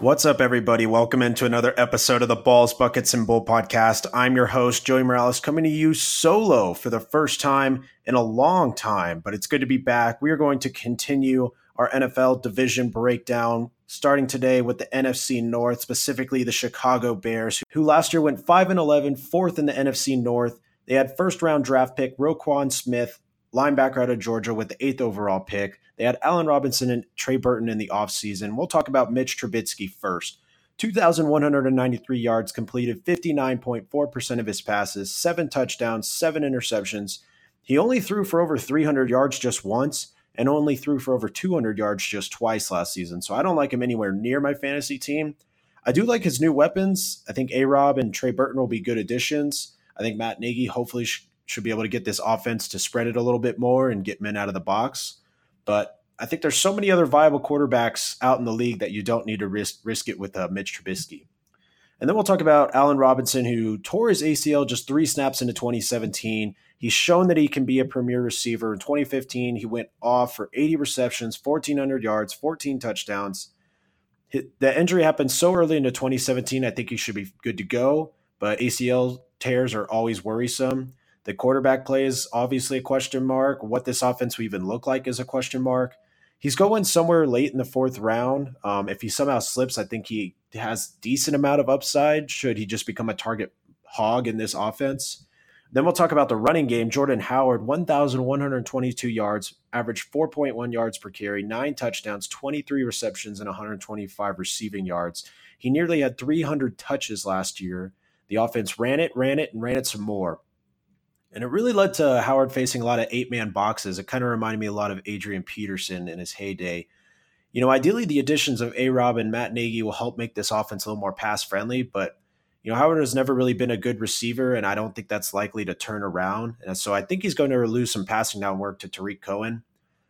What's up, everybody? Welcome into another episode of the Balls, Buckets, and Bull podcast. I'm your host, Joey Morales, coming to you solo for the first time in a long time, but it's good to be back. We are going to continue our NFL division breakdown, starting today with the NFC North, specifically the Chicago Bears, who last year went 5 and 11, fourth in the NFC North. They had first round draft pick Roquan Smith, linebacker out of Georgia, with the eighth overall pick. They had Allen Robinson and Trey Burton in the offseason. We'll talk about Mitch Trubisky first. 2,193 yards, completed 59.4% of his passes, seven touchdowns, seven interceptions. He only threw for over 300 yards just once and only threw for over 200 yards just twice last season. So I don't like him anywhere near my fantasy team. I do like his new weapons. I think A Rob and Trey Burton will be good additions. I think Matt Nagy hopefully should be able to get this offense to spread it a little bit more and get men out of the box. But I think there's so many other viable quarterbacks out in the league that you don't need to risk risk it with uh, Mitch Trubisky. And then we'll talk about Allen Robinson, who tore his ACL just three snaps into 2017. He's shown that he can be a premier receiver. In 2015, he went off for 80 receptions, 1,400 yards, 14 touchdowns. The injury happened so early into 2017. I think he should be good to go, but ACL tears are always worrisome. The quarterback play is obviously a question mark. What this offense will even look like is a question mark. He's going somewhere late in the fourth round. Um, if he somehow slips, I think he has decent amount of upside. Should he just become a target hog in this offense? Then we'll talk about the running game. Jordan Howard, 1,122 yards, averaged 4.1 yards per carry, nine touchdowns, 23 receptions, and 125 receiving yards. He nearly had 300 touches last year. The offense ran it, ran it, and ran it some more. And it really led to Howard facing a lot of eight man boxes. It kind of reminded me a lot of Adrian Peterson in his heyday. You know, ideally, the additions of A Rob and Matt Nagy will help make this offense a little more pass friendly, but you know, Howard has never really been a good receiver, and I don't think that's likely to turn around. And so I think he's going to lose some passing down work to Tarik Cohen.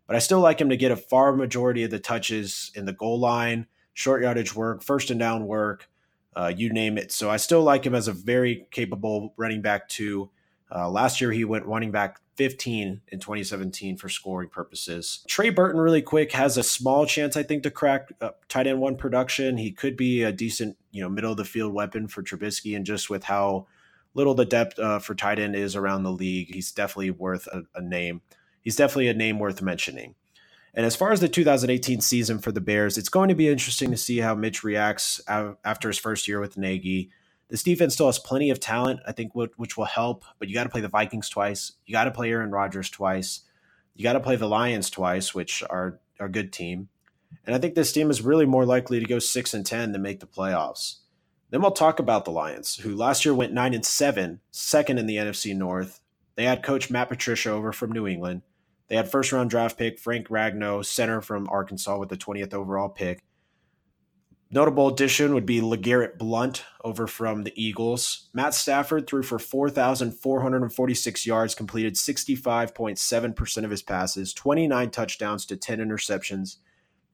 But I still like him to get a far majority of the touches in the goal line, short yardage work, first and down work, uh, you name it. So I still like him as a very capable running back, too. Uh, last year, he went running back 15 in 2017 for scoring purposes. Trey Burton, really quick, has a small chance, I think, to crack uh, tight end one production. He could be a decent, you know, middle of the field weapon for Trubisky, and just with how little the depth uh, for tight end is around the league, he's definitely worth a, a name. He's definitely a name worth mentioning. And as far as the 2018 season for the Bears, it's going to be interesting to see how Mitch reacts after his first year with Nagy. This defense still has plenty of talent, I think, which will help. But you got to play the Vikings twice. You got to play Aaron Rodgers twice. You got to play the Lions twice, which are, a good team. And I think this team is really more likely to go six and ten than make the playoffs. Then we'll talk about the Lions, who last year went nine and seven, second in the NFC North. They had coach Matt Patricia over from New England. They had first round draft pick Frank Ragnow, center from Arkansas, with the 20th overall pick. Notable addition would be LeGarrette Blunt over from the Eagles. Matt Stafford threw for 4,446 yards, completed 65.7% of his passes, 29 touchdowns to 10 interceptions.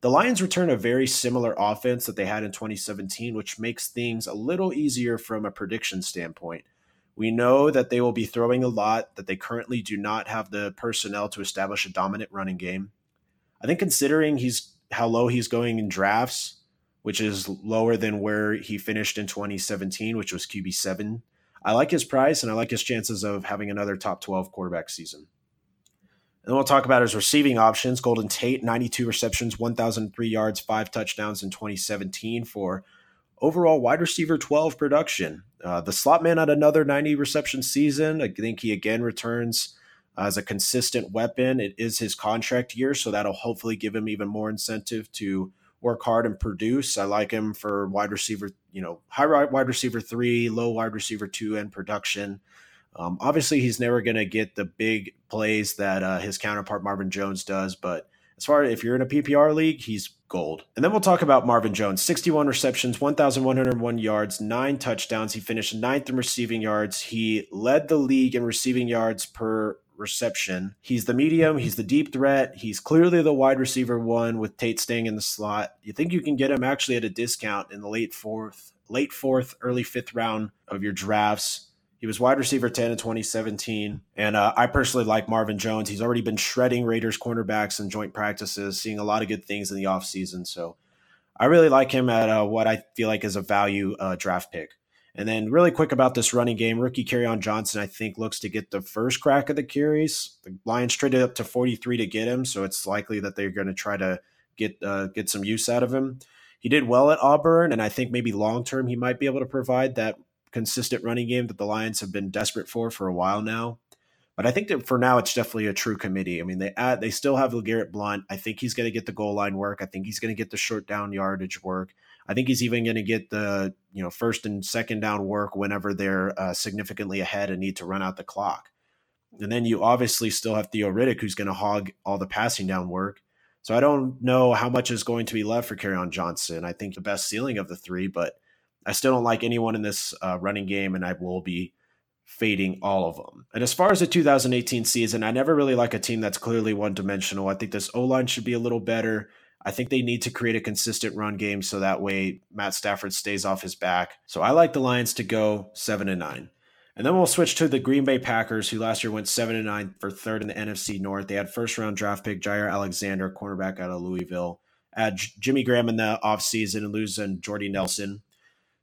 The Lions return a very similar offense that they had in 2017, which makes things a little easier from a prediction standpoint. We know that they will be throwing a lot, that they currently do not have the personnel to establish a dominant running game. I think considering he's how low he's going in drafts, which is lower than where he finished in 2017, which was QB7. I like his price and I like his chances of having another top 12 quarterback season. And then we'll talk about his receiving options. Golden Tate, 92 receptions, 1,003 yards, five touchdowns in 2017 for overall wide receiver 12 production. Uh, the slot man had another 90 reception season. I think he again returns as a consistent weapon. It is his contract year, so that'll hopefully give him even more incentive to work hard and produce. I like him for wide receiver, you know, high wide receiver three, low wide receiver two, and production. Um, obviously, he's never going to get the big plays that uh, his counterpart Marvin Jones does, but as far as if you're in a PPR league, he's gold. And then we'll talk about Marvin Jones 61 receptions, 1,101 yards, nine touchdowns. He finished ninth in receiving yards. He led the league in receiving yards per reception. He's the medium, he's the deep threat. He's clearly the wide receiver one with Tate staying in the slot. You think you can get him actually at a discount in the late fourth, late fourth, early fifth round of your drafts. He was wide receiver 10 in 2017. And uh, I personally like Marvin Jones. He's already been shredding Raiders cornerbacks in joint practices, seeing a lot of good things in the offseason. So I really like him at uh, what I feel like is a value uh, draft pick. And then, really quick about this running game, rookie Kerryon Johnson, I think, looks to get the first crack of the carries. The Lions traded up to 43 to get him, so it's likely that they're going to try to get uh, get some use out of him. He did well at Auburn, and I think maybe long term he might be able to provide that consistent running game that the Lions have been desperate for for a while now. But I think that for now, it's definitely a true committee. I mean, they add, they still have LeGarrette Blunt. I think he's going to get the goal line work. I think he's going to get the short down yardage work. I think he's even going to get the you know first and second down work whenever they're uh, significantly ahead and need to run out the clock. And then you obviously still have Theo Riddick, who's going to hog all the passing down work. So I don't know how much is going to be left for Kerryon Johnson. I think the best ceiling of the three, but I still don't like anyone in this uh, running game, and I will be fading all of them. And as far as the 2018 season, I never really like a team that's clearly one dimensional. I think this O line should be a little better. I think they need to create a consistent run game so that way Matt Stafford stays off his back. So I like the Lions to go seven and nine. And then we'll switch to the Green Bay Packers, who last year went seven and nine for third in the NFC North. They had first round draft pick Jaire Alexander, cornerback out of Louisville. Add Jimmy Graham in the offseason and losing Jordy Nelson.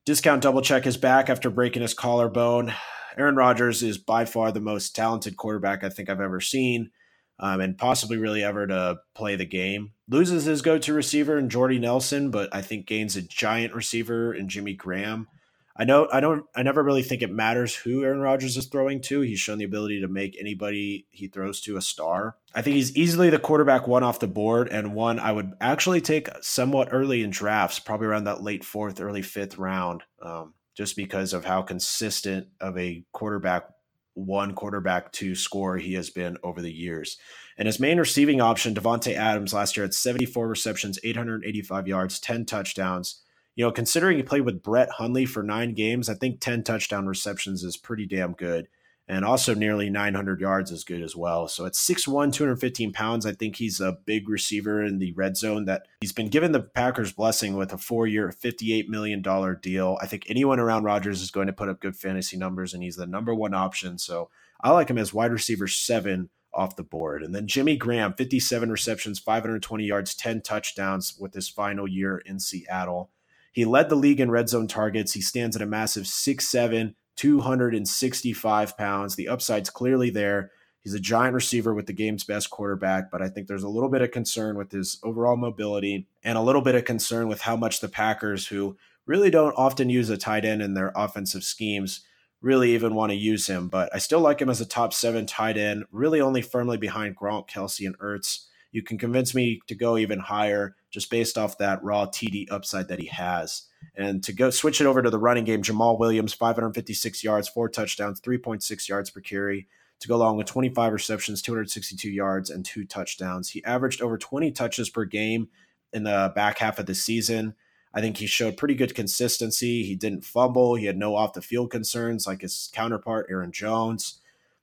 Discount double check is back after breaking his collarbone. Aaron Rodgers is by far the most talented quarterback I think I've ever seen, um, and possibly really ever to play the game. Loses his go-to receiver in Jordy Nelson, but I think gains a giant receiver in Jimmy Graham. I know I don't I never really think it matters who Aaron Rodgers is throwing to. He's shown the ability to make anybody he throws to a star. I think he's easily the quarterback one off the board and one I would actually take somewhat early in drafts, probably around that late fourth, early fifth round. Um, just because of how consistent of a quarterback one quarterback to score he has been over the years. And his main receiving option, Davante Adams, last year had 74 receptions, 885 yards, 10 touchdowns. You know, considering he played with Brett Hundley for nine games, I think 10 touchdown receptions is pretty damn good and also nearly 900 yards is good as well. So at 6'1, 215 pounds, I think he's a big receiver in the red zone that he's been given the Packers blessing with a four year, $58 million deal. I think anyone around Rodgers is going to put up good fantasy numbers, and he's the number one option. So I like him as wide receiver seven off the board. And then Jimmy Graham, 57 receptions, 520 yards, 10 touchdowns with his final year in Seattle. He led the league in red zone targets. He stands at a massive 6'7, 265 pounds. The upside's clearly there. He's a giant receiver with the game's best quarterback, but I think there's a little bit of concern with his overall mobility and a little bit of concern with how much the Packers, who really don't often use a tight end in their offensive schemes, really even want to use him. But I still like him as a top seven tight end, really only firmly behind Gronk, Kelce, and Ertz. You can convince me to go even higher just based off that raw TD upside that he has. And to go switch it over to the running game, Jamaal Williams, 556 yards, four touchdowns, 3.6 yards per carry to go along with 25 receptions, 262 yards, and two touchdowns. He averaged over 20 touches per game in the back half of the season. I think he showed pretty good consistency. He didn't fumble. He had no off the field concerns like his counterpart, Aaron Jones.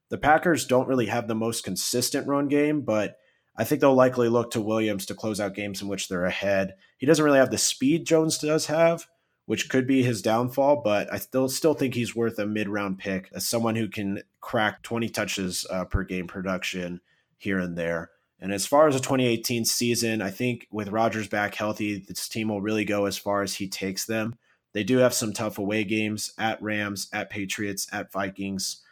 The Packers don't really have the most consistent run game, but I think they'll likely look to Williams to close out games in which they're ahead. He doesn't really have the speed Jones does have, which could be his downfall, but I still still think he's worth a mid round pick as someone who can crack 20 touches uh, per game production here and there. And as far as the 2018 season, I think with Rodgers back healthy, this team will really go as far as he takes them. They do have some tough away games at Rams, at Patriots, at Vikings,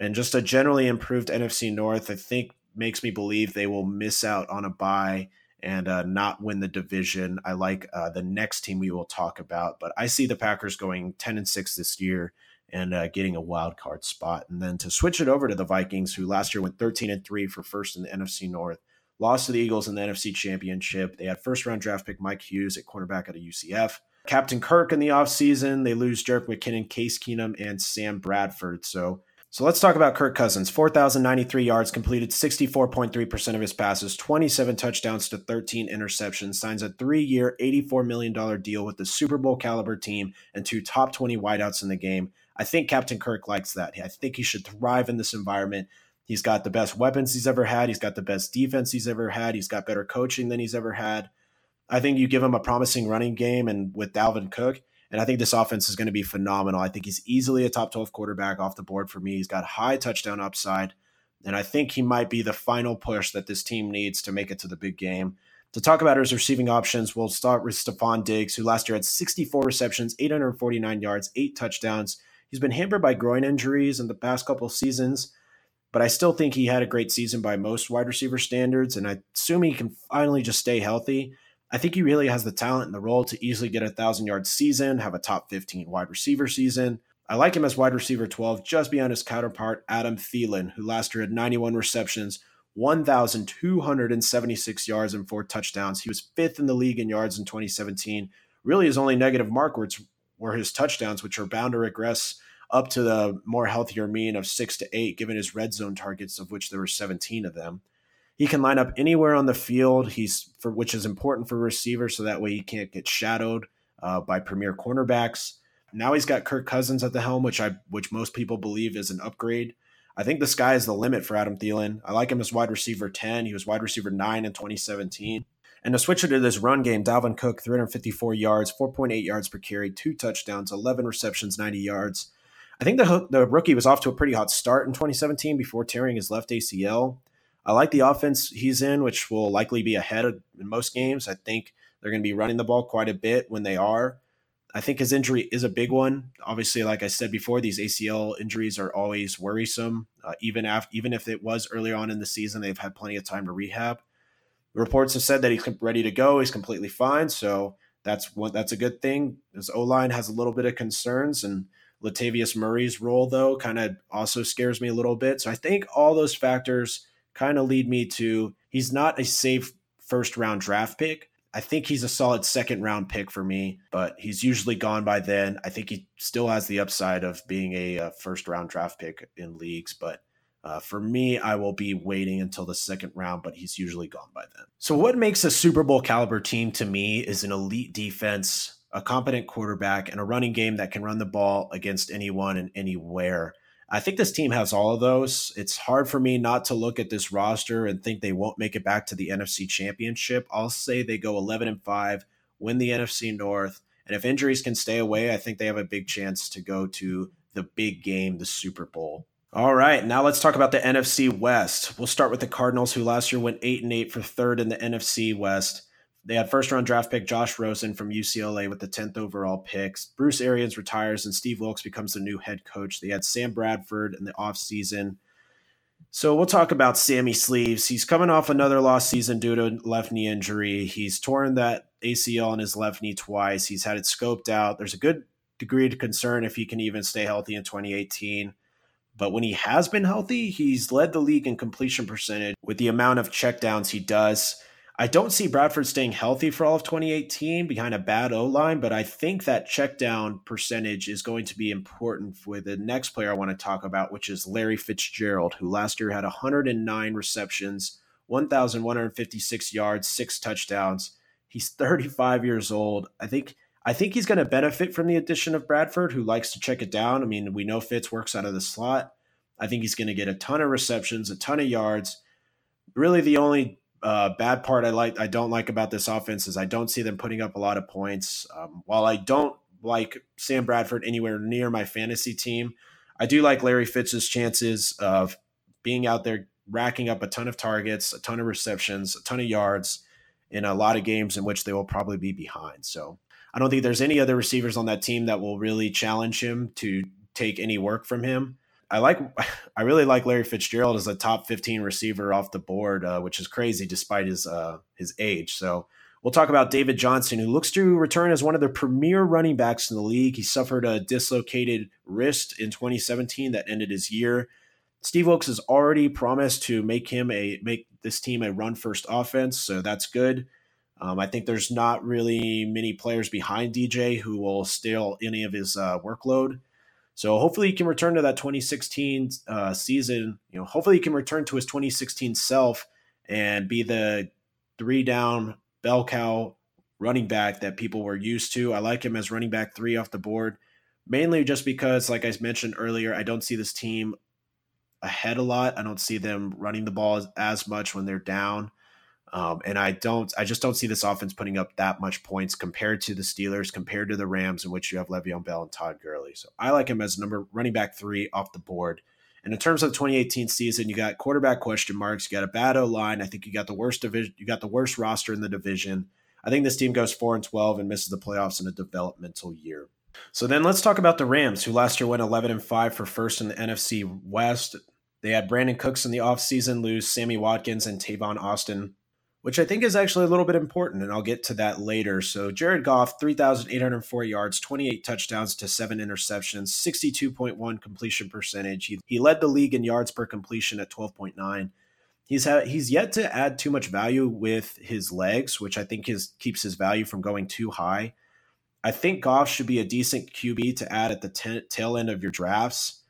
and just a generally improved NFC North. I think makes me believe they will miss out on a buy and uh, not win the division. I like uh, the next team we will talk about, but I see the Packers going 10 and 6 this year and uh, getting a wild card spot. And then to switch it over to the Vikings, who last year went 13 and 3 for first in the NFC North, lost to the Eagles in the NFC Championship. They had first round draft pick Mike Hughes at cornerback at a UCF. Captain Kirk in the offseason. They lose Jerick McKinnon, Case Keenum, and Sam Bradford. So so let's talk about Kirk Cousins. 4,093 yards, completed 64.3% of his passes, 27 touchdowns to 13 interceptions, signs a three year, $84 million deal with the Super Bowl caliber team and two top 20 wideouts in the game. I think Captain Kirk likes that. I think he should thrive in this environment. He's got the best weapons he's ever had. He's got the best defense he's ever had. He's got better coaching than he's ever had. I think you give him a promising running game and with Dalvin Cook, and I think this offense is going to be phenomenal. I think he's easily a top 12 quarterback off the board for me. He's got high touchdown upside. And I think he might be the final push that this team needs to make it to the big game. To talk about his receiving options, we'll start with Stefon Diggs, who last year had 64 receptions, 849 yards, eight touchdowns. He's been hampered by groin injuries in the past couple seasons, but I still think he had a great season by most wide receiver standards, and I assume he can finally just stay healthy. I think he really has the talent and the role to easily get a thousand yard season, have a top 15 wide receiver season. I like him as wide receiver 12, just beyond his counterpart, Adam Thielen, who last year had 91 receptions, 1,276 yards, and four touchdowns. He was fifth in the league in yards in 2017. Really, his only negative mark were his touchdowns, which are bound to regress up to the more healthier mean of six to eight, given his red zone targets, of which there were 17 of them. He can line up anywhere on the field. He's for which is important for receivers, so that way he can't get shadowed uh, by premier cornerbacks. Now he's got Kirk Cousins at the helm, which I which most people believe is an upgrade. I think the sky is the limit for Adam Thielen. I like him as wide receiver 10. He was wide receiver 9 in 2017. And to switch it to this run game, Dalvin Cook, 354 yards, 4.8 yards per carry, two touchdowns, 11 receptions, 90 yards. I think the, the rookie was off to a pretty hot start in 2017 before tearing his left ACL. I like the offense he's in, which will likely be ahead of, in most games. I think they're going to be running the ball quite a bit when they are. I think his injury is a big one. Obviously, like I said before, these ACL injuries are always worrisome. Uh, even after, even if it was early on in the season, they've had plenty of time to rehab. Reports have said that he's ready to go. He's completely fine, so that's what that's a good thing. His O line has a little bit of concerns, and Latavius Murray's role though kind of also scares me a little bit. So I think all those factors kind of lead me to he's not a safe first round draft pick. I think he's a solid second round pick for me, but he's usually gone by then. I think he still has the upside of being a, a first round draft pick in leagues, but uh, for me, I will be waiting until the second round, but he's usually gone by then. So, what makes a Super Bowl caliber team to me is an elite defense, a competent quarterback, and a running game that can run the ball against anyone and anywhere. I think this team has all of those. It's hard for me not to look at this roster and think they won't make it back to the NFC Championship. I'll say they go 11 and 5, win the NFC North, and if injuries can stay away, I think they have a big chance to go to the big game, the Super Bowl. All right, now let's talk about the NFC West. We'll start with the Cardinals, who last year went 8 and 8 for third in the NFC West. They had first round draft pick Josh Rosen from UCLA with the 10th overall picks. Bruce Arians retires and Steve Wilks becomes the new head coach. They had Sam Bradford in the offseason. So we'll talk about Sammy Sleeves. He's coming off another lost season due to left knee injury. He's torn that ACL in his left knee twice. He's had it scoped out. There's a good degree of concern if he can even stay healthy in 2018. But when he has been healthy, he's led the league in completion percentage with the amount of checkdowns he does. I don't see Bradford staying healthy for all of 2018 behind a bad O line, but I think that check down percentage is going to be important for the next player I want to talk about, which is Larry Fitzgerald, who last year had 109 receptions, 1,156 yards, six touchdowns. He's 35 years old. I think I think he's going to benefit from the addition of Bradford, who likes to check it down. I mean, we know Fitz works out of the slot. I think he's going to get a ton of receptions, a ton of yards. Really, the only uh, bad part I like I don't like about this offense is I don't see them putting up a lot of points. Um, while I don't like Sam Bradford anywhere near my fantasy team, I do like Larry Fitz's chances of being out there racking up a ton of targets, a ton of receptions, a ton of yards in a lot of games in which they will probably be behind. So I don't think there's any other receivers on that team that will really challenge him to take any work from him. I like I really like Larry Fitzgerald as a top 15 receiver off the board, uh, which is crazy despite his uh, his age. So we'll talk about David Johnson, who looks to return as one of the premier running backs in the league. He suffered a dislocated wrist in 2017 that ended his year. Steve Wilks has already promised to make him a make this team a run first offense, so that's good. Um, I think there's not really many players behind DJ who will steal any of his uh, workload. So hopefully he can return to that 2016 uh, season. You know, hopefully he can return to his 2016 self and be the three down bell cow running back that people were used to. I like him as running back three off the board, mainly just because, like I mentioned earlier, I don't see this team ahead a lot. I don't see them running the ball as, as much when they're down. Um, and I don't, I just don't see this offense putting up that much points compared to the Steelers, compared to the Rams, in which you have Le'Veon Bell and Todd Gurley. So I like him as number running back three off the board. And in terms of the 2018 season, you got quarterback question marks. You got a bad O line. I think you got the worst division. You got the worst roster in the division. I think this team goes four and 12 and misses the playoffs in a developmental year. So then let's talk about the Rams, who last year went 11 and 5 for first in the NFC West. They had Brandin Cooks in the offseason lose Sammy Watkins and Tavon Austin which I think is actually a little bit important, and I'll get to that later. So, Jared Goff, 3,804 yards, 28 touchdowns to seven interceptions, 62.1 completion percentage. He, he led the league in yards per completion at 12.9. He's had, he's yet to add too much value with his legs, which I think is keeps his value from going too high. I think Goff should be a decent QB to add at the t- tail end of your drafts.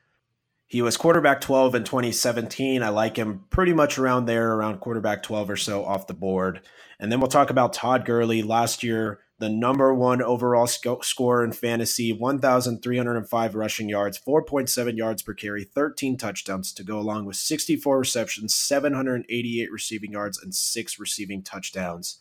He was quarterback 12 in 2017. I like him pretty much around there, around quarterback 12 or so off the board. And then we'll talk about Todd Gurley. Last year, the number one overall sc- in fantasy 1,305 rushing yards, 4.7 yards per carry, 13 touchdowns to go along with 64 receptions, 788 receiving yards, and six receiving touchdowns.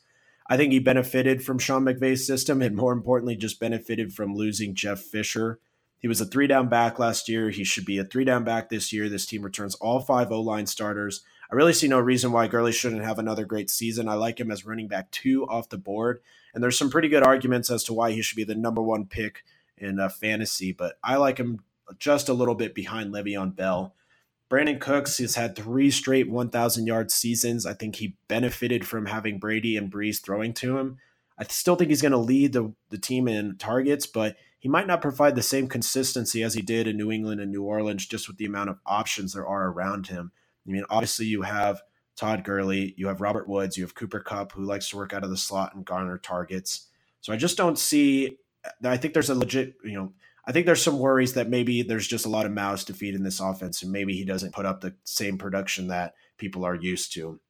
I think he benefited from Sean McVay's system and more importantly, just benefited from losing Jeff Fisher. He was a three down back last year. He should be a three down back this year. This team returns all five O line starters. I really see no reason why Gurley shouldn't have another great season. I like him as running back two off the board. And there's some pretty good arguments as to why he should be the number one pick in uh, fantasy, but I like him just a little bit behind Le'Veon Bell. Brandin Cooks has had three straight 1,000 yard seasons. I think he benefited from having Brady and Brees throwing to him. I still think he's going to lead the, the team in targets, but he might not provide the same consistency as he did in New England and New Orleans, just with the amount of options there are around him. I mean, obviously, you have Todd Gurley, you have Robert Woods, you have Cooper Kupp, who likes to work out of the slot and garner targets. So I just don't see. I think there's a legit, you know, I think there's some worries that maybe there's just a lot of mouths to feed in this offense, and maybe he doesn't put up the same production that people are used to.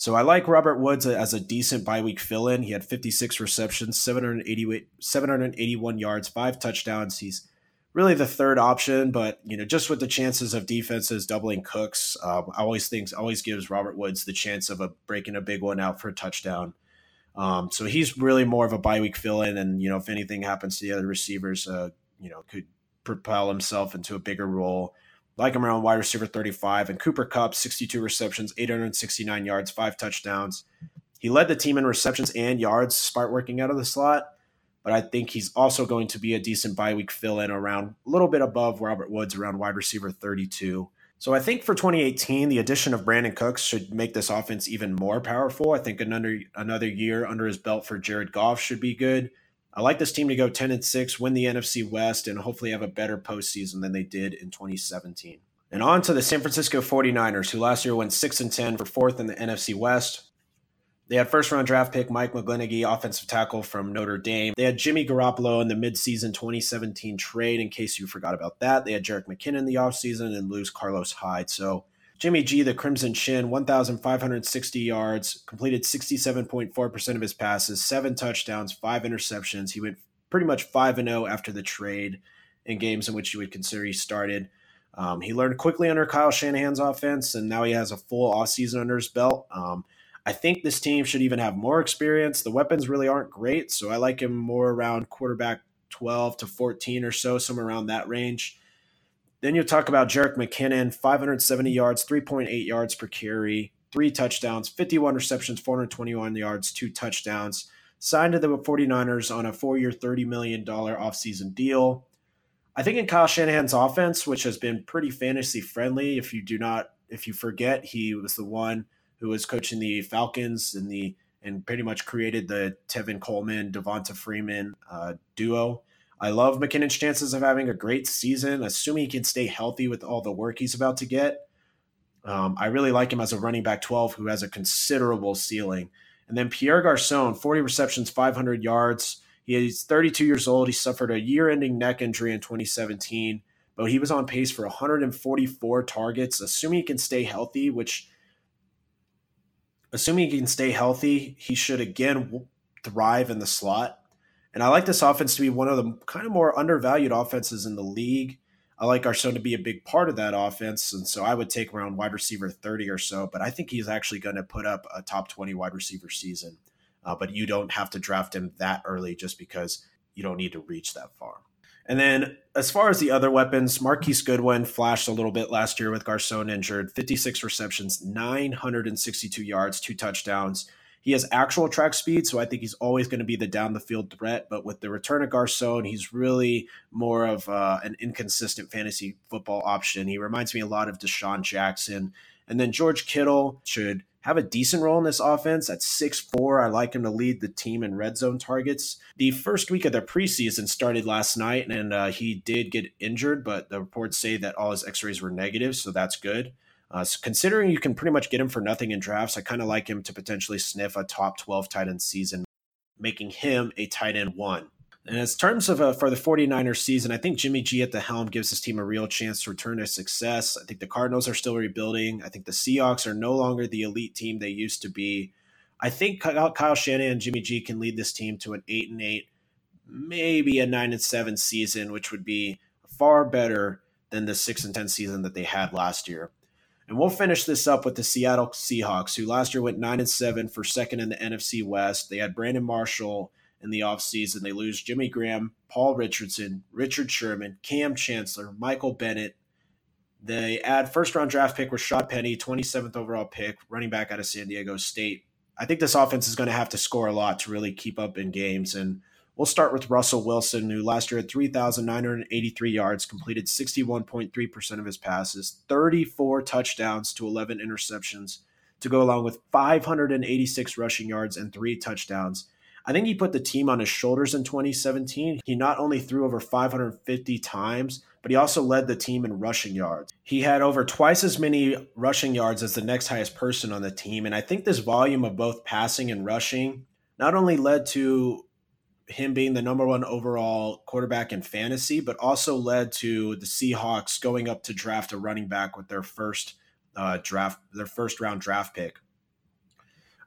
So I like Robert Woods as a decent bye week fill in. He had 56 receptions, 781 yards, five touchdowns. He's really the third option, but you know, just with the chances of defenses doubling Cooks, um, I always think always gives Robert Woods the chance of a breaking a big one out for a touchdown. Um, so he's really more of a bye week fill in, and you know, if anything happens to the other receivers, uh, you know, could propel himself into a bigger role like him around wide receiver 35. And Cooper Kupp, 62 receptions, 869 yards, five touchdowns. He led the team in receptions and yards, smart working out of the slot. But I think he's also going to be a decent bye week fill in around a little bit above Robert Woods, around wide receiver 32. So I think for 2018, the addition of Brandin Cooks should make this offense even more powerful. I think another another year under his belt for Jared Goff should be good. I like this team to go 10 and 6, win the NFC West, and hopefully have a better postseason than they did in 2017. And on to the San Francisco 49ers, who last year went 6 and 10 for fourth in the NFC West. They had first round draft pick Mike McGlinchey, offensive tackle from Notre Dame. They had Jimmy Garoppolo in the midseason 2017 trade, in case you forgot about that. They had Jerick McKinnon in the offseason and lose Carlos Hyde. So Jimmy G, the Crimson Chin, 1,560 yards, completed 67.4% of his passes, seven touchdowns, five interceptions. He went pretty much 5 0 after the trade in games in which you would consider he started. Um, he learned quickly under Kyle Shanahan's offense, and now he has a full offseason under his belt. Um, I think this team should even have more experience. The weapons really aren't great, so I like him more around quarterback 12 to 14 or so, somewhere around that range. Then you talk about Jerick McKinnon, 570 yards, 3.8 yards per carry, three touchdowns, 51 receptions, 421 yards, two touchdowns. Signed to the 49ers on a four year, $30 million offseason deal. I think in Kyle Shanahan's offense, which has been pretty fantasy friendly, if you do not, if you forget, he was the one who was coaching the Falcons and the and pretty much created the Tevin Coleman, Devonta Freeman uh, duo. I love McKinnon's chances of having a great season, assuming he can stay healthy with all the work he's about to get. Um, I really like him as a running back 12 who has a considerable ceiling. And then Pierre Garcon, 40 receptions, 500 yards. He is 32 years old. He suffered a year ending neck injury in 2017, but he was on pace for 144 targets, assuming he can stay healthy, which, assuming he can stay healthy, he should again thrive in the slot. And I like this offense to be one of the kind of more undervalued offenses in the league. I like Garcon to be a big part of that offense. And so I would take around wide receiver 30 or so, but I think he's actually going to put up a top 20 wide receiver season. Uh, but you don't have to draft him that early just because you don't need to reach that far. And then as far as the other weapons, Marquise Goodwin flashed a little bit last year with Garcon injured. 56 receptions, 962 yards, two touchdowns. He has actual track speed, so I think he's always going to be the down the field threat. But with the return of Garcon, he's really more of uh, an inconsistent fantasy football option. He reminds me a lot of DeSean Jackson. And then George Kittle should have a decent role in this offense at 6'4. I like him to lead the team in red zone targets. The first week of the preseason started last night, and uh, he did get injured, but the reports say that all his x rays were negative, so that's good. Uh, so considering you can pretty much get him for nothing in drafts, I kind of like him to potentially sniff a top 12 tight end season, making him a tight end one. And as terms of uh, for the 49ers season, I think Jimmy G at the helm gives his team a real chance to return to success. I think the Cardinals are still rebuilding. I think the Seahawks are no longer the elite team they used to be. I think Kyle, Kyle Shanahan and Jimmy G can lead this team to an 8 and 8, maybe a 9 and 7 season, which would be far better than the 6 and 10 season that they had last year. And we'll finish this up with the Seattle Seahawks, who last year went 9 and 7 for second in the NFC West. They had Brandon Marshall in the offseason. They lose Jimmy Graham, Paul Richardson, Richard Sherman, Kam Chancellor, Michael Bennett. They add first round draft pick Rashaad Penny, 27th overall pick, running back out of San Diego State. I think this offense is going to have to score a lot to really keep up in games. And we'll start with Russell Wilson, who last year had 3,983 yards, completed 61.3% of his passes, 34 touchdowns to 11 interceptions, to go along with 586 rushing yards and three touchdowns. I think he put the team on his shoulders in 2017. He not only threw over 550 times, but he also led the team in rushing yards. He had over twice as many rushing yards as the next highest person on the team. And I think this volume of both passing and rushing not only led to him being the number one overall quarterback in fantasy, but also led to the Seahawks going up to draft a running back with their first uh, draft, their first round draft pick.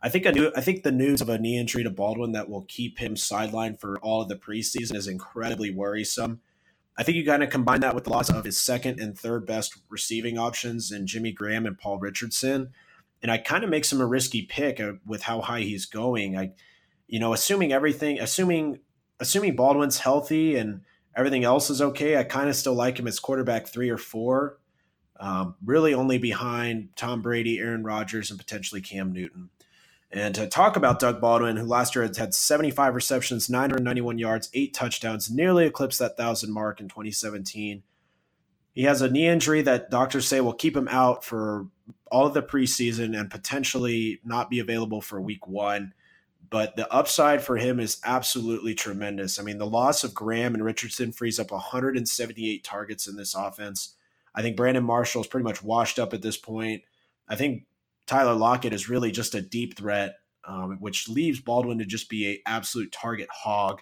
I think a new, I think the news of a knee injury to Baldwin that will keep him sidelined for all of the preseason is incredibly worrisome. I think you kind of combine that with the loss of his second and third best receiving options in Jimmy Graham and Paul Richardson, and I kind of makes him a risky pick uh, with how high he's going. I, you know, assuming everything, assuming assuming Baldwin's healthy and everything else is okay, I kind of still like him as quarterback three or four. Um, really, only behind Tom Brady, Aaron Rodgers, and potentially Cam Newton. And to talk about Doug Baldwin, who last year had had 75 receptions, 991 yards, eight touchdowns, nearly eclipsed that thousand mark in 2017. He has a knee injury that doctors say will keep him out for all of the preseason and potentially not be available for week one. But the upside for him is absolutely tremendous. I mean, the loss of Graham and Richardson frees up 178 targets in this offense. I think Brandon Marshall is pretty much washed up at this point. I think Tyler Lockett is really just a deep threat, um, which leaves Baldwin to just be a absolute target hog.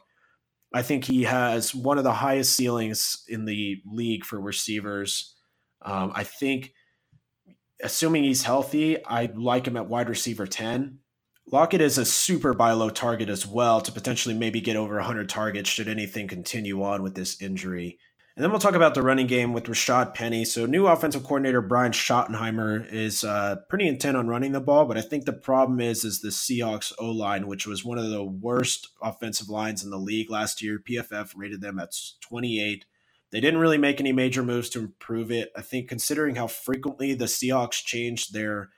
I think he has one of the highest ceilings in the league for receivers. Um, I think, assuming he's healthy, I like him at wide receiver 10. Lockett is a super buy low target as well to potentially maybe get over 100 targets should anything continue on with this injury. And then we'll talk about the running game with Rashaad Penny. So, new offensive coordinator Brian Schottenheimer is uh, pretty intent on running the ball, but I think the problem is is the Seahawks O line, which was one of the worst offensive lines in the league last year. PFF rated them at 28. They didn't really make any major moves to improve it. I think considering how frequently the Seahawks changed their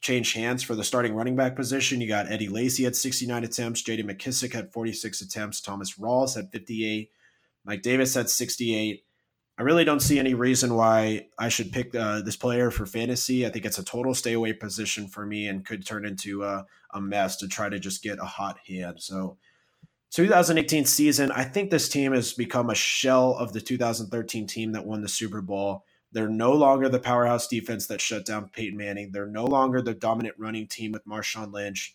change hands for the starting running back position, you got Eddie Lacy at 69 attempts, J.D. McKissic had 46 attempts, Thomas Rawls had 58. Mike Davis had 68. I really don't see any reason why I should pick uh, this player for fantasy. I think it's a total stay away position for me and could turn into a mess to try to just get a hot hand. So, 2018 season, I think this team has become a shell of the 2013 team that won the Super Bowl. They're no longer the powerhouse defense that shut down Peyton Manning. They're no longer the dominant running team with Marshawn Lynch.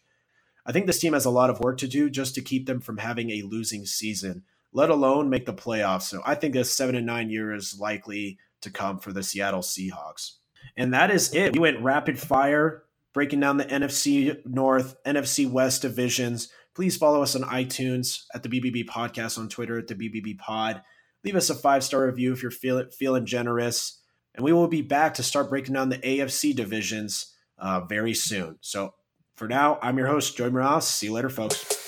I think this team has a lot of work to do just to keep them from having a losing season let alone make the playoffs. So I think a seven and nine year is likely to come for the Seattle Seahawks. And that is it. We went rapid fire, breaking down the NFC North, NFC West divisions. Please follow us on iTunes at the BBB Podcast on Twitter at the BBB Pod. Leave us a five star review if you're feel, feeling generous. And we will be back to start breaking down the AFC divisions uh, very soon. So for now, I'm your host, Joey Morales. See you later, folks.